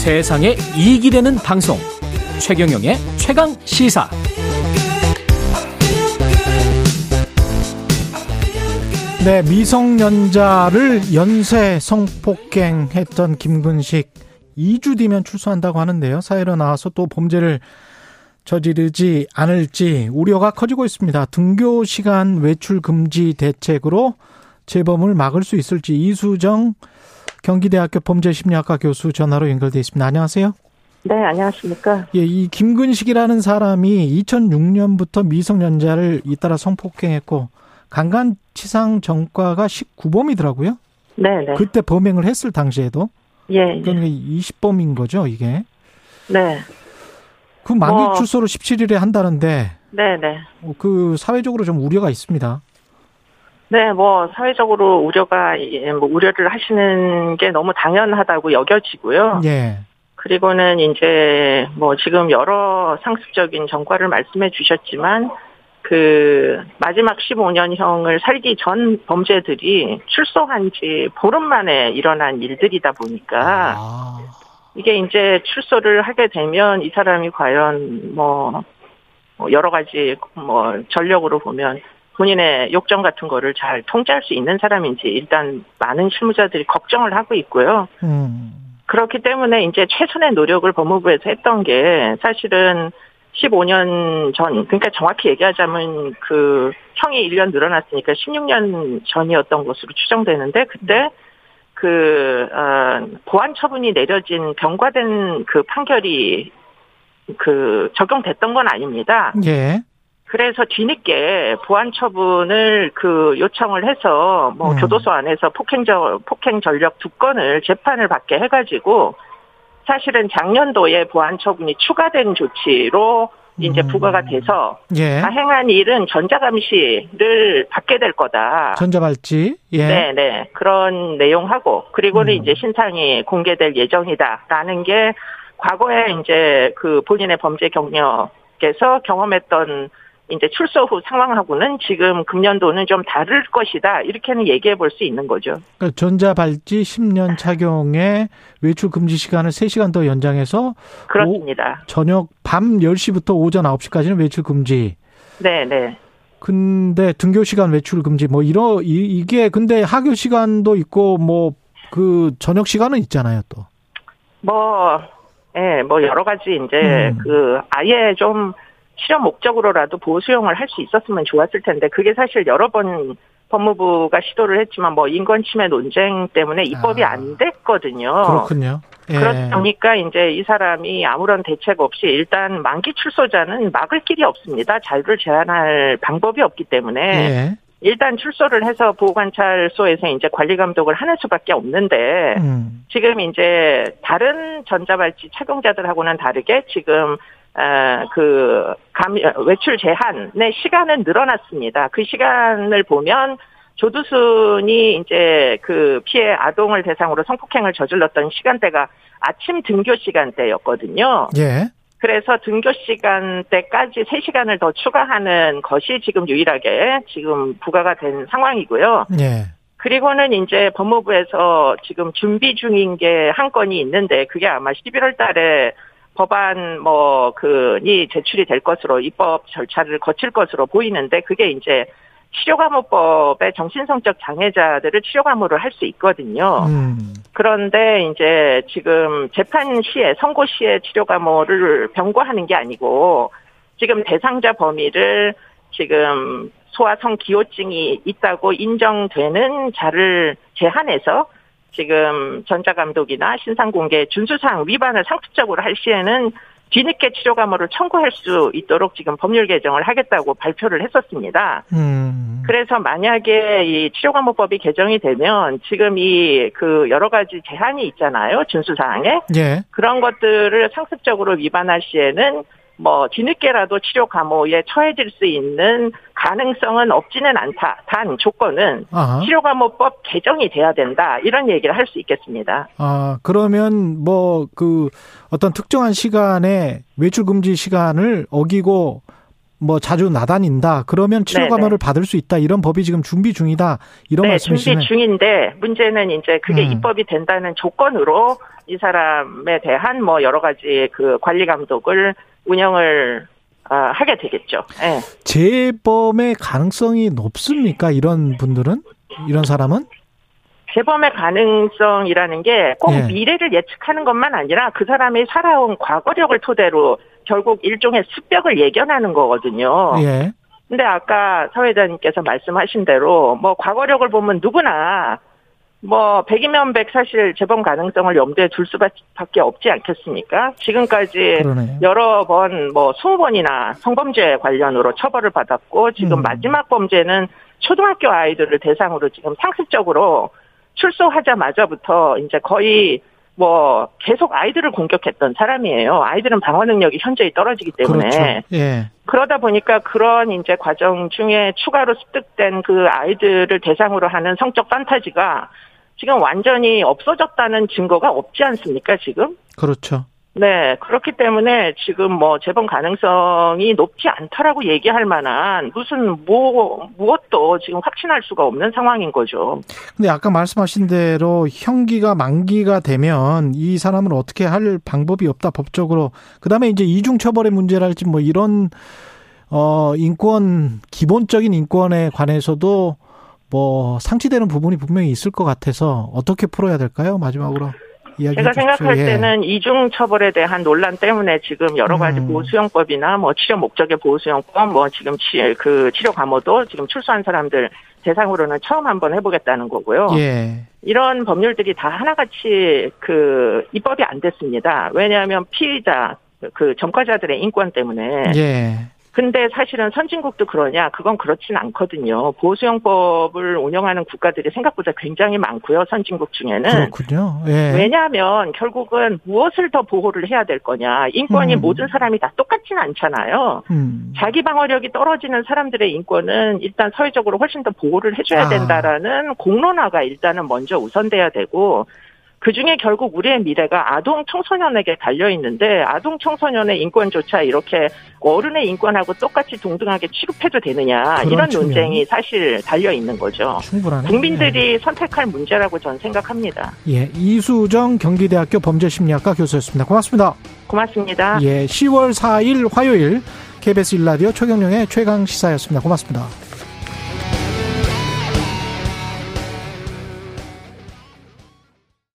세상에 이익이 되는 방송 최경영의 최강 시사 네, 미성년자를 연쇄 성폭행했던 김근식 2주 뒤면 출소한다고 하는데요. 사회로 나와서 또 범죄를 저지르지 않을지 우려가 커지고 있습니다. 등교 시간 외출 금지 대책으로 재범을 막을 수 있을지 이수정 경기대학교 범죄심리학과 교수 전화로 연결돼 있습니다. 안녕하세요. 네, 안녕하십니까. 예, 이 김근식이라는 사람이 2006년부터 미성년자를 잇따라 성폭행했고 강간치상 전과가 19범이더라고요. 네, 네. 그때 범행을 했을 당시에도 예, 예. 그러니까 20범인 거죠, 이게. 네. 그 만기 뭐. 출소를 17일에 한다는데 네, 네. 그 사회적으로 좀 우려가 있습니다. 네, 뭐 사회적으로 우려가 예, 뭐 우려를 하시는 게 너무 당연하다고 여겨지고요. 예. 그리고는 이제 뭐 지금 여러 상습적인 전과를 말씀해 주셨지만 그 마지막 15년형을 살기 전 범죄들이 출소한 지 보름 만에 일어난 일들이다 보니까 아. 이게 이제 출소를 하게 되면 이 사람이 과연 뭐, 뭐 여러 가지 뭐 전력으로 보면 본인의 욕정 같은 거를 잘 통제할 수 있는 사람인지 일단 많은 실무자들이 걱정을 하고 있고요. 음. 그렇기 때문에 이제 최선의 노력을 법무부에서 했던 게 사실은 15년 전, 그러니까 정확히 얘기하자면 그 형이 1년 늘어났으니까 16년 전이었던 것으로 추정되는데 그때 그, 어, 보안 처분이 내려진 병과된 그 판결이 그 적용됐던 건 아닙니다. 예. 그래서 뒤늦게 보안 처분을 그 요청을 해서 뭐 음. 교도소 안에서 폭행 저 폭행 전력 두 건을 재판을 받게 해가지고 사실은 작년도에 보안 처분이 추가된 조치로 이제 음. 부과가 돼서 예. 다행한 일은 전자감시를 받게 될 거다. 전자발찌. 예. 네, 네. 그런 내용하고, 그리고는 음. 이제 신상이 공개될 예정이다라는 게 과거에 이제 그 본인의 범죄 경력에서 경험했던 이제 출소 후 상황하고는 지금 금년도는 좀 다를 것이다. 이렇게는 얘기해 볼 수 있는 거죠. 그러니까 전자발찌 10년 착용에 외출 금지 시간을 3시간 더 연장해서 그렇습니다. 저녁 밤 10시부터 오전 9시까지는 외출 금지. 네, 네. 근데 등교 시간 외출 금지 뭐 이러 이- 이게 근데 학교 시간도 있고 뭐 그 저녁 시간은 있잖아요, 또. 뭐, 예, 뭐 여러 가지 이제 음. 그 아예 좀 실험 목적으로라도 보호 수용을 할 수 있었으면 좋았을 텐데 그게 사실 여러 번 법무부가 시도를 했지만 뭐 인권 침해 논쟁 때문에 입법이 아. 안 됐거든요. 그렇군요. 예. 그러다 보니까 이제 이 사람이 아무런 대책 없이 일단 만기 출소자는 막을 길이 없습니다. 자유를 제한할 방법이 없기 때문에 예. 일단 출소를 해서 보호관찰소에서 이제 관리 감독을 하는 수밖에 없는데 음. 지금 이제 다른 전자발찌 착용자들하고는 다르게 지금 어, 그 감, 외출 제한의 시간은 늘어났습니다. 그 시간을 보면 조두순이 이제 그 피해 아동을 대상으로 성폭행을 저질렀던 시간대가 아침 등교 시간대였거든요. 예. 그래서 등교 시간대까지 3시간을 더 추가하는 것이 지금 유일하게 지금 부과가 된 상황이고요. 예. 그리고는 이제 법무부에서 지금 준비 중인 게 한 건이 있는데 그게 아마 11월 달에 법안 뭐 그니 제출이 될 것으로 입법 절차를 거칠 것으로 보이는데 그게 이제 치료감호법의 정신성적 장애자들을 치료감호를 할 수 있거든요. 음. 그런데 이제 지금 재판 시에 선고 시에 치료 감호를 병고하는 게 아니고 지금 대상자 범위를 지금 소아성 기호증이 있다고 인정되는 자를 제한해서 지금 전자감독이나 신상공개 준수사항 위반을 상습적으로 할 시에는 뒤늦게 치료 감호를 청구할 수 있도록 지금 법률 개정을 하겠다고 발표를 했었습니다. 음. 그래서 만약에 이 치료감호법이 개정이 되면 지금 이 그 여러 가지 제한이 있잖아요. 준수사항에. 예. 그런 것들을 상습적으로 위반할 시에는 뭐 뒤늦게라도 치료 감호에 처해질 수 있는 가능성은 없지는 않다. 단 조건은 아. 치료 감호법 개정이 돼야 된다. 이런 얘기를 할 수 있겠습니다. 아, 그러면 뭐 그 어떤 특정한 시간에 외출 금지 시간을 어기고 뭐 자주 나다닌다. 그러면 치료. 감호를 받을 수 있다. 이런 법이 지금 준비 중이다. 이런 네, 말씀이시네. 준비 중인데 문제는 이제 그게 음. 입법이 된다는 조건으로 이 사람에 대한 뭐 여러 가지 그 관리 감독을 운영을 아, 하게 되겠죠. 예. 재범의 가능성이 높습니까? 이런 분들은? 이런 사람은? 재범의 가능성이라는 게꼭 예. 미래를 예측하는 것만 아니라 그 사람이 살아온 과거력을 토대로 결국 일종의 습벽을 예견하는 거거든요. 예. 근데 아까 사회자님께서 말씀하신 대로 뭐 과거력을 보면 누구나 뭐 100이면 100 사실 재범 가능성을 염두에 둘 수밖에 없지 않겠습니까? 지금까지 그러네요. 여러 번 뭐 20번이나 성범죄 관련으로 처벌을 받았고 지금 음. 마지막 범죄는 초등학교 아이들을 대상으로 지금 상습적으로 출소하자마자부터 이제 거의 뭐 계속 아이들을 공격했던 사람이에요. 아이들은 방어 능력이 현저히 떨어지기 때문에 그렇죠. 예. 그러다 보니까 그런 이제 과정 중에 추가로 습득된 그 아이들을 대상으로 하는 성적 판타지가 지금 완전히 없어졌다는 증거가 없지 않습니까, 지금? 그렇죠. 네, 그렇기 때문에 지금 뭐 재범 가능성이 높지 않다라고 얘기할 만한 무슨 뭐, 무엇도 지금 확신할 수가 없는 상황인 거죠. 근데 아까 말씀하신 대로 형기가 만기가 되면 이 사람을 어떻게 할 방법이 없다 법적으로 그다음에 이제 이중 처벌의 문제랄지 뭐 이런 어 인권 기본적인 인권에 관해서도 뭐 상치되는 부분이 분명히 있을 것 같아서 어떻게 풀어야 될까요? 마지막으로 이야기 제가. 생각할 예. 때는 이중 처벌에 대한 논란 때문에 지금 여러 가지 음. 보호수용법이나 뭐 치료 목적의 보호수용법, 뭐 지금 치, 그 치료 감호도 지금 출소한 사람들 대상으로는 처음 한번 해보겠다는 거고요. 예. 이런 법률들이 다 하나같이 그 입법이 안 됐습니다. 왜냐하면 피의자 그 전과자들의 인권 때문에. 예. 근데 사실은 선진국도 그러냐? 그건 그렇진 않거든요. 보호수용법을 운영하는 국가들이 생각보다 굉장히 많고요. 선진국 중에는. 그렇군요. 예. 왜냐하면 결국은 무엇을 더 보호를 해야 될 거냐. 인권이 음. 모든 사람이 다 똑같진 않잖아요. 음. 자기 방어력이 떨어지는 사람들의 인권은 일단 사회적으로 훨씬 더 보호를 해줘야 아. 된다라는 공론화가 일단은 먼저 우선돼야 되고 그 중에 결국 우리의 미래가 아동 청소년에게 달려 있는데 아동 청소년의 인권조차 이렇게 어른의 인권하고 똑같이 동등하게 취급해도 되느냐 이런. 논쟁이 사실 달려 있는 거죠. 충분하네. 국민들이 선택할 문제라고 저는 생각합니다. 예. 예. 이수정 경기대학교 범죄심리학과 교수였습니다. 고맙습니다. 고맙습니다. 예, 10월 4일 화요일 KBS 일라디오 최경령의 최강 시사였습니다. 고맙습니다.